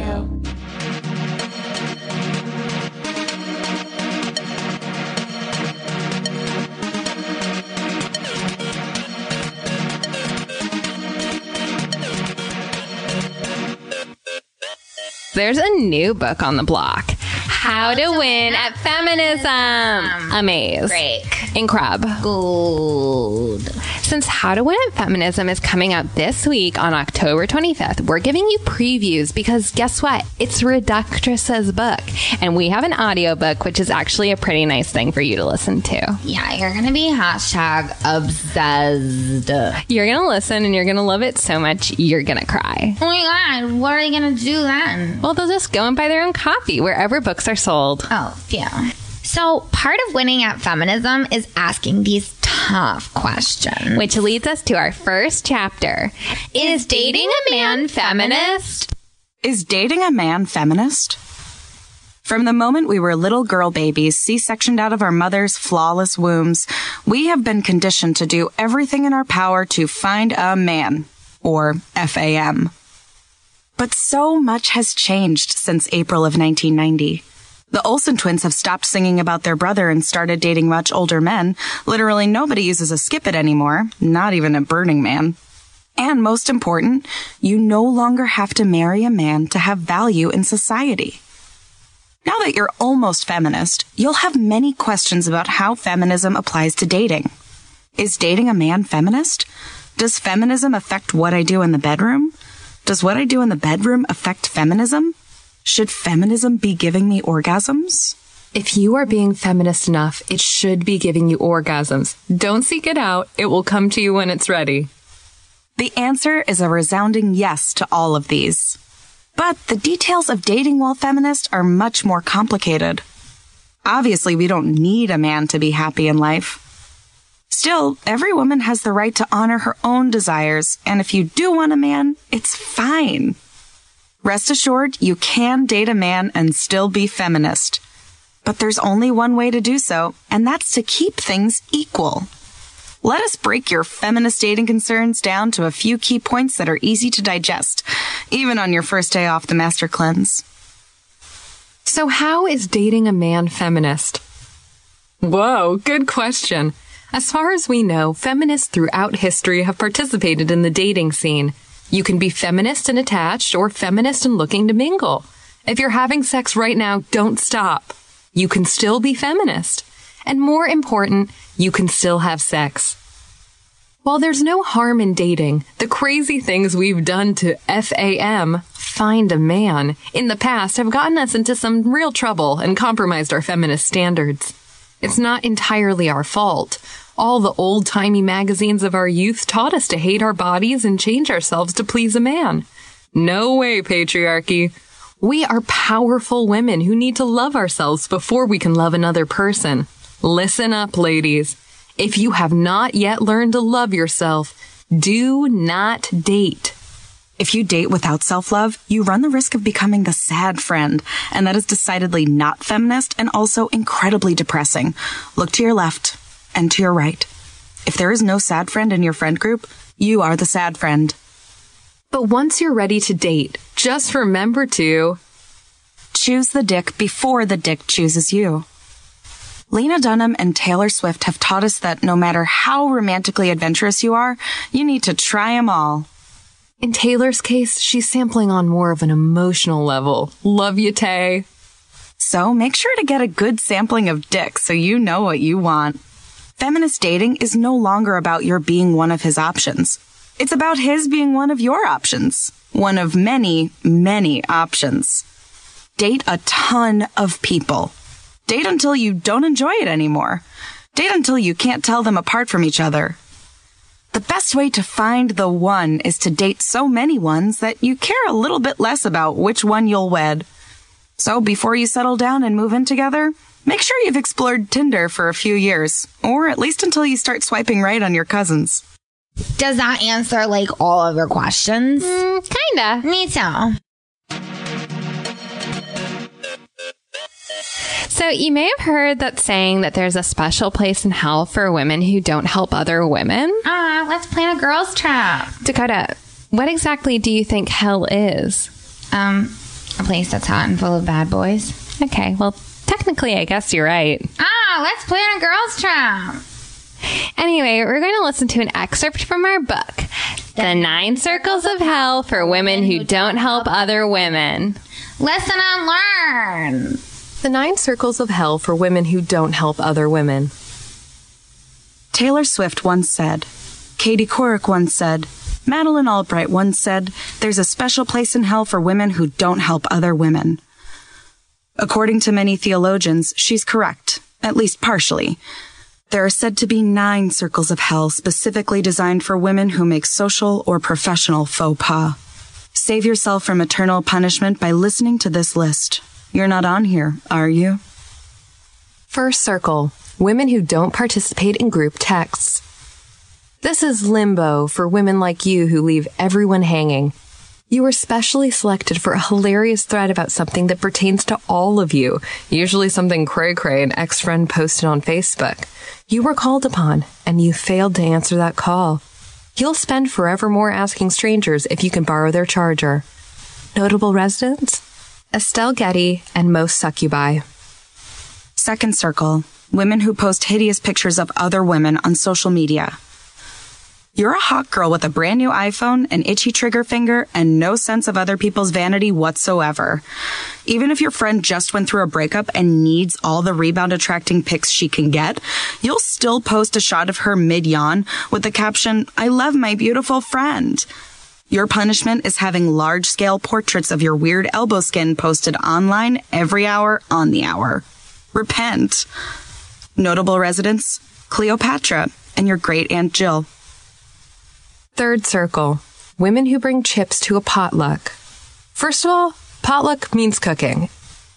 Radio. There's a new book on the block. How to win at feminism. Amaze. Break. In Crub. Gold. Since How to Win at Feminism is coming out this week on October 25th, we're giving you previews because guess what? It's Reductress's book. And we have an audiobook, which is actually a pretty nice thing for you to listen to. Yeah, you're gonna be hashtag obsessed. You're going to listen and you're going to love it so much, you're going to cry. Oh my god, what are they gonna do then? Well, they'll just go and buy their own copy wherever books are sold. Oh, yeah. So part of winning at feminism is asking these tough questions. Which leads us to our first chapter. Is dating a man feminist? Is dating a man feminist? From the moment we were little girl babies, C-sectioned out of our mother's flawless wombs, we have been conditioned to do everything in our power to find a man, or FAM. But so much has changed since April of 1990. The Olsen twins have stopped singing about their brother and started dating much older men. Literally nobody uses a skip it anymore, not even a Burning Man. And most important, you no longer have to marry a man to have value in society. Now that you're almost feminist, you'll have many questions about how feminism applies to dating. Is dating a man feminist? Does feminism affect what I do in the bedroom? Does what I do in the bedroom affect feminism? Should feminism be giving me orgasms? If you are being feminist enough, it should be giving you orgasms. Don't seek it out. It will come to you when it's ready. The answer is a resounding yes to all of these. But the details of dating while feminist are much more complicated. Obviously, we don't need a man to be happy in life. Still, every woman has the right to honor her own desires, and if you do want a man, it's fine. Rest assured, you can date a man and still be feminist. But there's only one way to do so, and that's to keep things equal. Let us break your feminist dating concerns down to a few key points that are easy to digest, even on your first day off the master cleanse. So, how is dating a man feminist? Whoa, good question. As far as we know, feminists throughout history have participated in the dating scene. You can be feminist and attached or feminist and looking to mingle. If you're having sex right now, don't stop. You can still be feminist. And more important, you can still have sex. While there's no harm in dating, the crazy things we've done to FAM, find a man, in the past have gotten us into some real trouble and compromised our feminist standards. It's not entirely our fault. All the old timey magazines of our youth taught us to hate our bodies and change ourselves to please a man. No way, patriarchy. We are powerful women who need to love ourselves before we can love another person. Listen up, ladies. If you have not yet learned to love yourself, do not date. If you date without self love, you run the risk of becoming the sad friend, and that is decidedly not feminist and also incredibly depressing. Look to your left and to your right. If there is no sad friend in your friend group, you are the sad friend. But once you're ready to date, just remember to Choose the dick before the dick chooses you. Lena Dunham and Taylor Swift have taught us that no matter how romantically adventurous you are, you need to try them all. In Taylor's case, she's sampling on more of an emotional level. Love you, Tay. So make sure to get a good sampling of dick so you know what you want. Feminist dating is no longer about your being one of his options. It's about his being one of your options. One of many, many options. Date a ton of people. Date until you don't enjoy it anymore. Date until you can't tell them apart from each other. The best way to find the one is to date so many ones that you care a little bit less about which one you'll wed. So before you settle down and move in together, make sure you've explored Tinder for a few years, or at least until you start swiping right on your cousins. Does that answer like all of your questions? Mm, kinda. Me too. So you may have heard that saying that there's a special place in hell for women who don't help other women. Ah, let's plan a girls trip. Dikoda, what exactly do you think hell is? Um, A place that's hot and full of bad boys. Okay, well, technically, I guess you're right. Ah, let's plan a girls' trip. Anyway, we're going to listen to an excerpt from our book, The Nine Circles of Hell for Women Who Don't Help Other Women. Listen and learn. The Nine Circles of Hell for Women Who Don't Help Other Women. Taylor Swift once said, Katie Couric once said, Madeline Albright once said, There's a special place in hell for women who don't help other women. According to many theologians, she's correct, at least partially. There are said to be nine circles of hell specifically designed for women who make social or professional faux pas. Save yourself from eternal punishment by listening to this list. You're not on here, are you? First circle women who don't participate in group texts. This is limbo for women like you who leave everyone hanging. You were specially selected for a hilarious thread about something that pertains to all of you, usually something cray cray an ex friend posted on Facebook. You were called upon, and you failed to answer that call. You'll spend forevermore asking strangers if you can borrow their charger. Notable residents? Estelle Getty and most succubi. Second circle women who post hideous pictures of other women on social media. You're a hot girl with a brand new iPhone, an itchy trigger finger, and no sense of other people's vanity whatsoever. Even if your friend just went through a breakup and needs all the rebound attracting pics she can get, you'll still post a shot of her mid yawn with the caption, I love my beautiful friend. Your punishment is having large scale portraits of your weird elbow skin posted online every hour on the hour. Repent. Notable residents Cleopatra and your great Aunt Jill. Third circle women who bring chips to a potluck. First of all, potluck means cooking.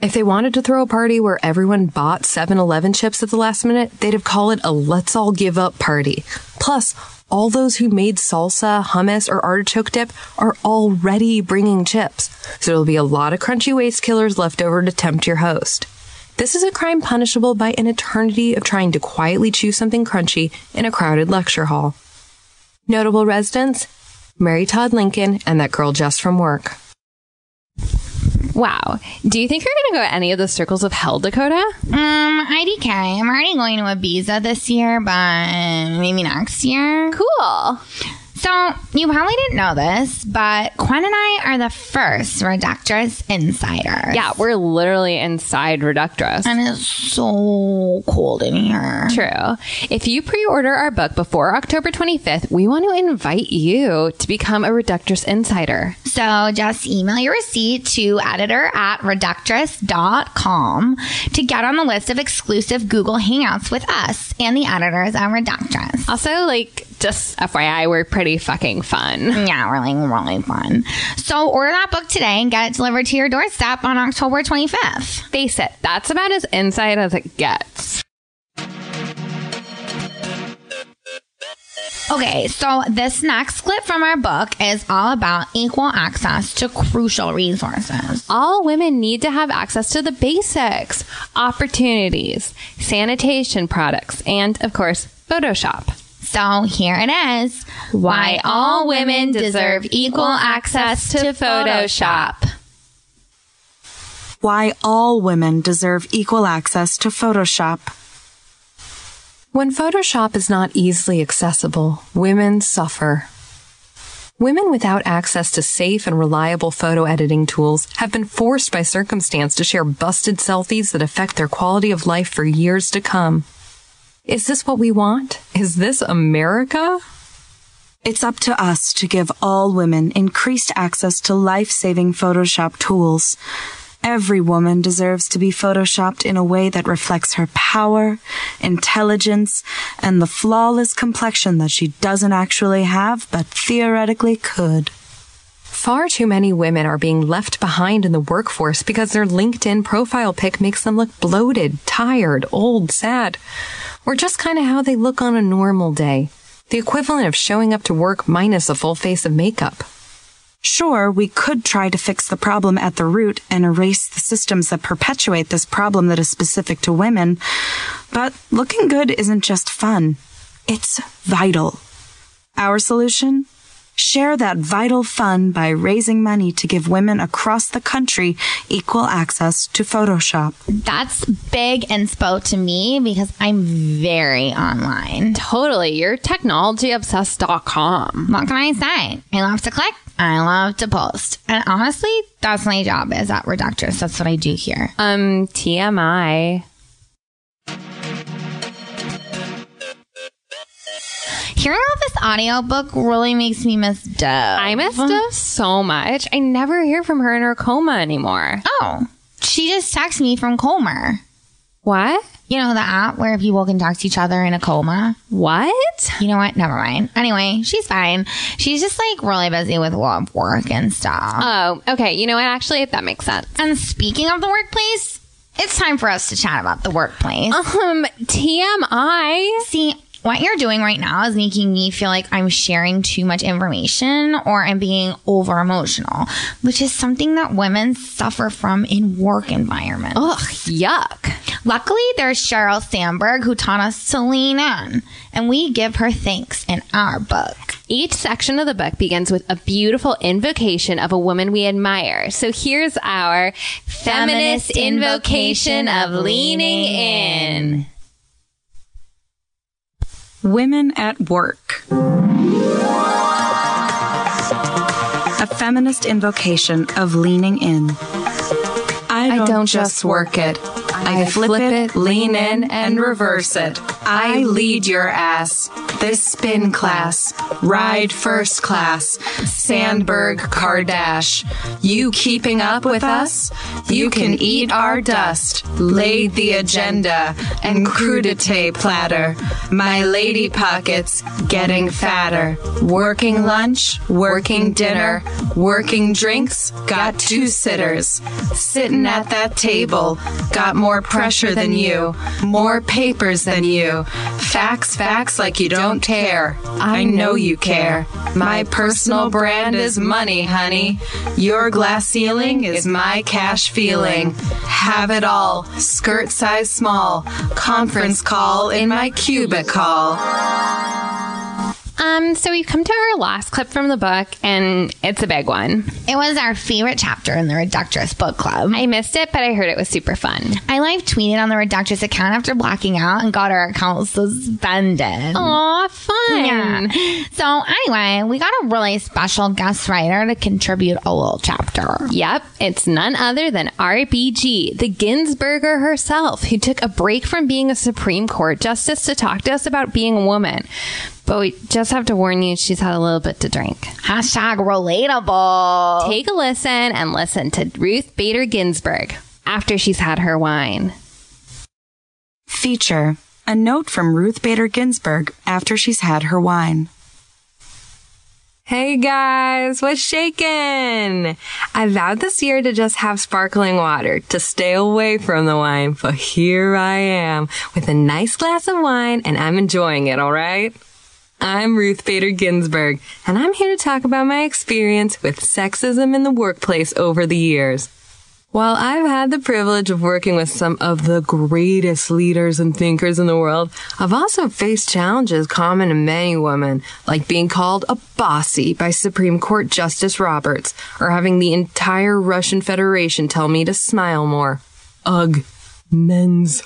If they wanted to throw a party where everyone bought 7 Eleven chips at the last minute, they'd have called it a let's all give up party. Plus, all those who made salsa, hummus, or artichoke dip are already bringing chips, so there'll be a lot of crunchy waste killers left over to tempt your host. This is a crime punishable by an eternity of trying to quietly chew something crunchy in a crowded lecture hall. Notable residents Mary Todd Lincoln and that girl just from work. Wow. Do you think you're going to go to any of the circles of hell, Dikoda? Um, IDK. I'm already going to Ibiza this year, but maybe next year. Cool. So, you probably didn't know this, but Quenn and I are the first Reductress insiders. Yeah, we're literally inside Reductress. And it's so cold in here. True. If you pre order our book before October 25th, we want to invite you to become a Reductress insider. So just email your receipt to editor at reductress.com to get on the list of exclusive Google Hangouts with us and the editors at Reductress. Also, like, just FYI, we're pretty fucking fun. Yeah, really, really fun. So order that book today and get it delivered to your doorstep on October 25th. Face it, that's about as inside as it gets. Okay, so this next clip from our book is all about equal access to crucial resources. All women need to have access to the basics, opportunities, sanitation products, and, of course, Photoshop. So here it is Why all women deserve equal access to Photoshop. Why all women deserve equal access to Photoshop. When Photoshop is not easily accessible, women suffer. Women without access to safe and reliable photo editing tools have been forced by circumstance to share busted selfies that affect their quality of life for years to come. Is this what we want? Is this America? It's up to us to give all women increased access to life saving Photoshop tools. Every woman deserves to be photoshopped in a way that reflects her power, intelligence, and the flawless complexion that she doesn't actually have, but theoretically could. Far too many women are being left behind in the workforce because their LinkedIn profile pic makes them look bloated, tired, old, sad, or just kind of how they look on a normal day. The equivalent of showing up to work minus a full face of makeup. Sure, we could try to fix the problem at the root and erase the systems that perpetuate this problem that is specific to women, but looking good isn't just fun. It's vital. Our solution? Share that vital fun by raising money to give women across the country equal access to Photoshop. That's big inspo to me because I'm very online. Totally. You're technologyobsessed.com. What can I say? I love to click. I love to post. And honestly, that's my job is at Reductress. That's what I do here. Um, TMI. Hearing about this audiobook really makes me miss Deb. I miss Deb so much. I never hear from her in her coma anymore. Oh, she just texted me from Comer. What? You know, the app where people can talk to each other in a coma. What? You know what? Never mind. Anyway, she's fine. She's just like really busy with a lot of work and stuff. Oh, okay. You know what? Actually, that makes sense. and speaking of the workplace, it's time for us to chat about the workplace. Um, TMI. See, what you're doing right now is making me feel like I'm sharing too much information or I'm being over emotional, which is something that women suffer from in work environments. Ugh, yuck. Luckily, there's Sheryl Sandberg who taught us to lean in, and we give her thanks in our book. Each section of the book begins with a beautiful invocation of a woman we admire. So here's our feminist invocation of leaning in. Women at Work. A feminist invocation of leaning in. I don't, don't just work it. I flip it, lean in, and reverse it. I lead your ass. This spin class. Ride first class. Sandberg Kardash. You keeping up with us? You can eat our dust. Laid the agenda and crudité platter. My lady pockets getting fatter. Working lunch, working dinner, working drinks, got two sitters. Sitting at that table, got more pressure than you, more papers than you. Facts, facts like you don't care. I know you care. My personal brand is money, honey. Your glass ceiling is my cash feeling. Have it all. Skirt size small. Conference call in my cubicle. Um, so we've come to our last clip from the book, and it's a big one. It was our favorite chapter in the Reductress book club. I missed it, but I heard it was super fun. I live tweeted on the Reductress account after blacking out and got our account suspended. Aw, fun. Yeah. So anyway, we got a really special guest writer to contribute a little chapter. Yep, it's none other than RBG, the Ginsburger herself, who took a break from being a Supreme Court justice to talk to us about being a woman. But we just have to warn you, she's had a little bit to drink. Hashtag relatable. Take a listen and listen to Ruth Bader Ginsburg after she's had her wine. Feature A note from Ruth Bader Ginsburg after she's had her wine. Hey guys, what's shaking? I vowed this year to just have sparkling water, to stay away from the wine, but here I am with a nice glass of wine and I'm enjoying it, alright? I'm Ruth Bader Ginsburg, and I'm here to talk about my experience with sexism in the workplace over the years. While I've had the privilege of working with some of the greatest leaders and thinkers in the world, I've also faced challenges common to many women, like being called a bossy by Supreme Court Justice Roberts, or having the entire Russian Federation tell me to smile more. Ugh. Men's.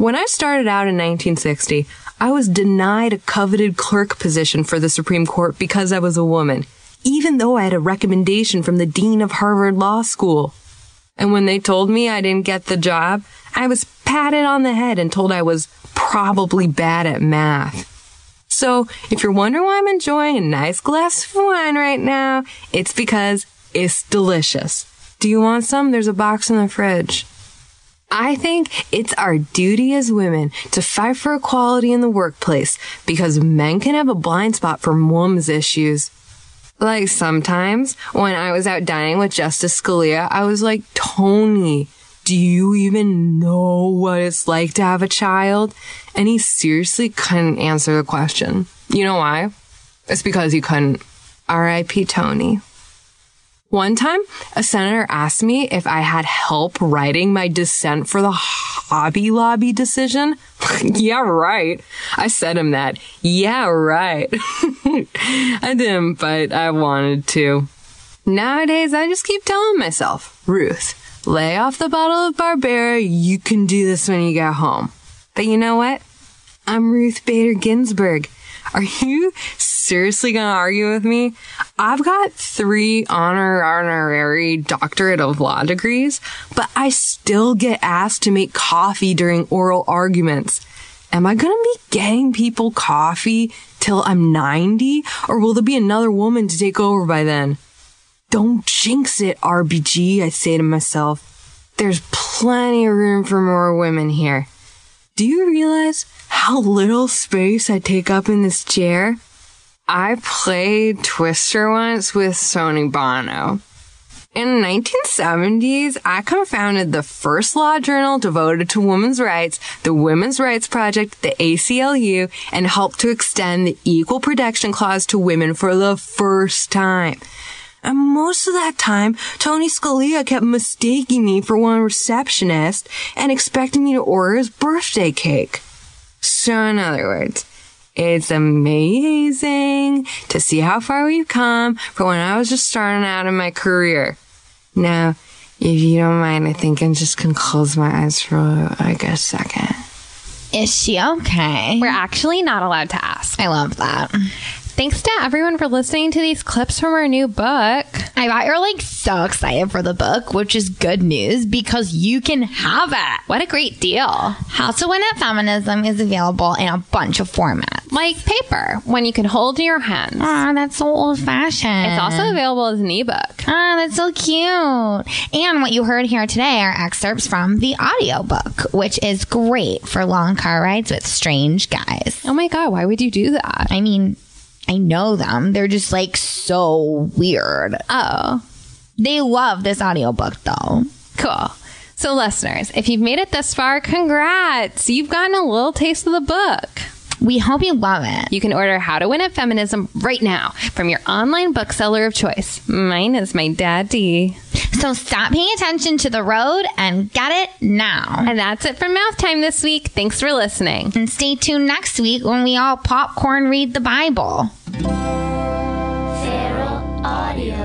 When I started out in 1960, I was denied a coveted clerk position for the Supreme Court because I was a woman, even though I had a recommendation from the Dean of Harvard Law School. And when they told me I didn't get the job, I was patted on the head and told I was probably bad at math. So, if you're wondering why I'm enjoying a nice glass of wine right now, it's because it's delicious. Do you want some? There's a box in the fridge. I think it's our duty as women to fight for equality in the workplace because men can have a blind spot for mom's issues. Like sometimes when I was out dining with Justice Scalia, I was like, Tony, do you even know what it's like to have a child? And he seriously couldn't answer the question. You know why? It's because he couldn't. R.I.P. Tony. One time, a senator asked me if I had help writing my dissent for the Hobby Lobby decision yeah, right. I said him that. Yeah, right. I didn't, but I wanted to. Nowadays, I just keep telling myself, Ruth, lay off the bottle of Barbera. You can do this when you get home. But you know what? I'm Ruth Bader Ginsburg. Are you seriously gonna argue with me? I've got three honor honorary doctorate of law degrees, but I still get asked to make coffee during oral arguments. Am I gonna be getting people coffee till I'm 90? Or will there be another woman to take over by then? Don't jinx it, RBG, I say to myself. There's plenty of room for more women here. Do you realize how little space I take up in this chair? I played Twister once with Sonny Bono. In the 1970s, I co-founded the first law journal devoted to women's rights, the Women's Rights Project, the ACLU, and helped to extend the Equal Protection Clause to women for the first time. And most of that time, Tony Scalia kept mistaking me for one receptionist and expecting me to order his birthday cake. So in other words, it's amazing to see how far we've come from when I was just starting out in my career. Now, if you don't mind, I think I'm just gonna close my eyes for like a second. Is she okay? We're actually not allowed to ask. I love that. Thanks to everyone for listening to these clips from our new book. I bet you're like so excited for the book, which is good news because you can have it. What a great deal. How to Win at Feminism is available in a bunch of formats. Like paper, when you can hold in your hands. Oh, that's so old fashioned. It's also available as an ebook. Oh, that's so cute. And what you heard here today are excerpts from the audiobook, which is great for long car rides with strange guys. Oh my god, why would you do that? I mean, I know them. They're just like so weird. Oh, They love this audiobook though. cool. So, listeners, if you've made it this far, congrats! You've gotten a little taste of the book. We hope you love it. You can order How to Win at Feminism right now from your online bookseller of choice. Mine is my daddy. So stop paying attention to the road and get it now. And that's it for Mouth Time this week. Thanks for listening. And stay tuned next week when we all popcorn read the Bible. Feral Audio.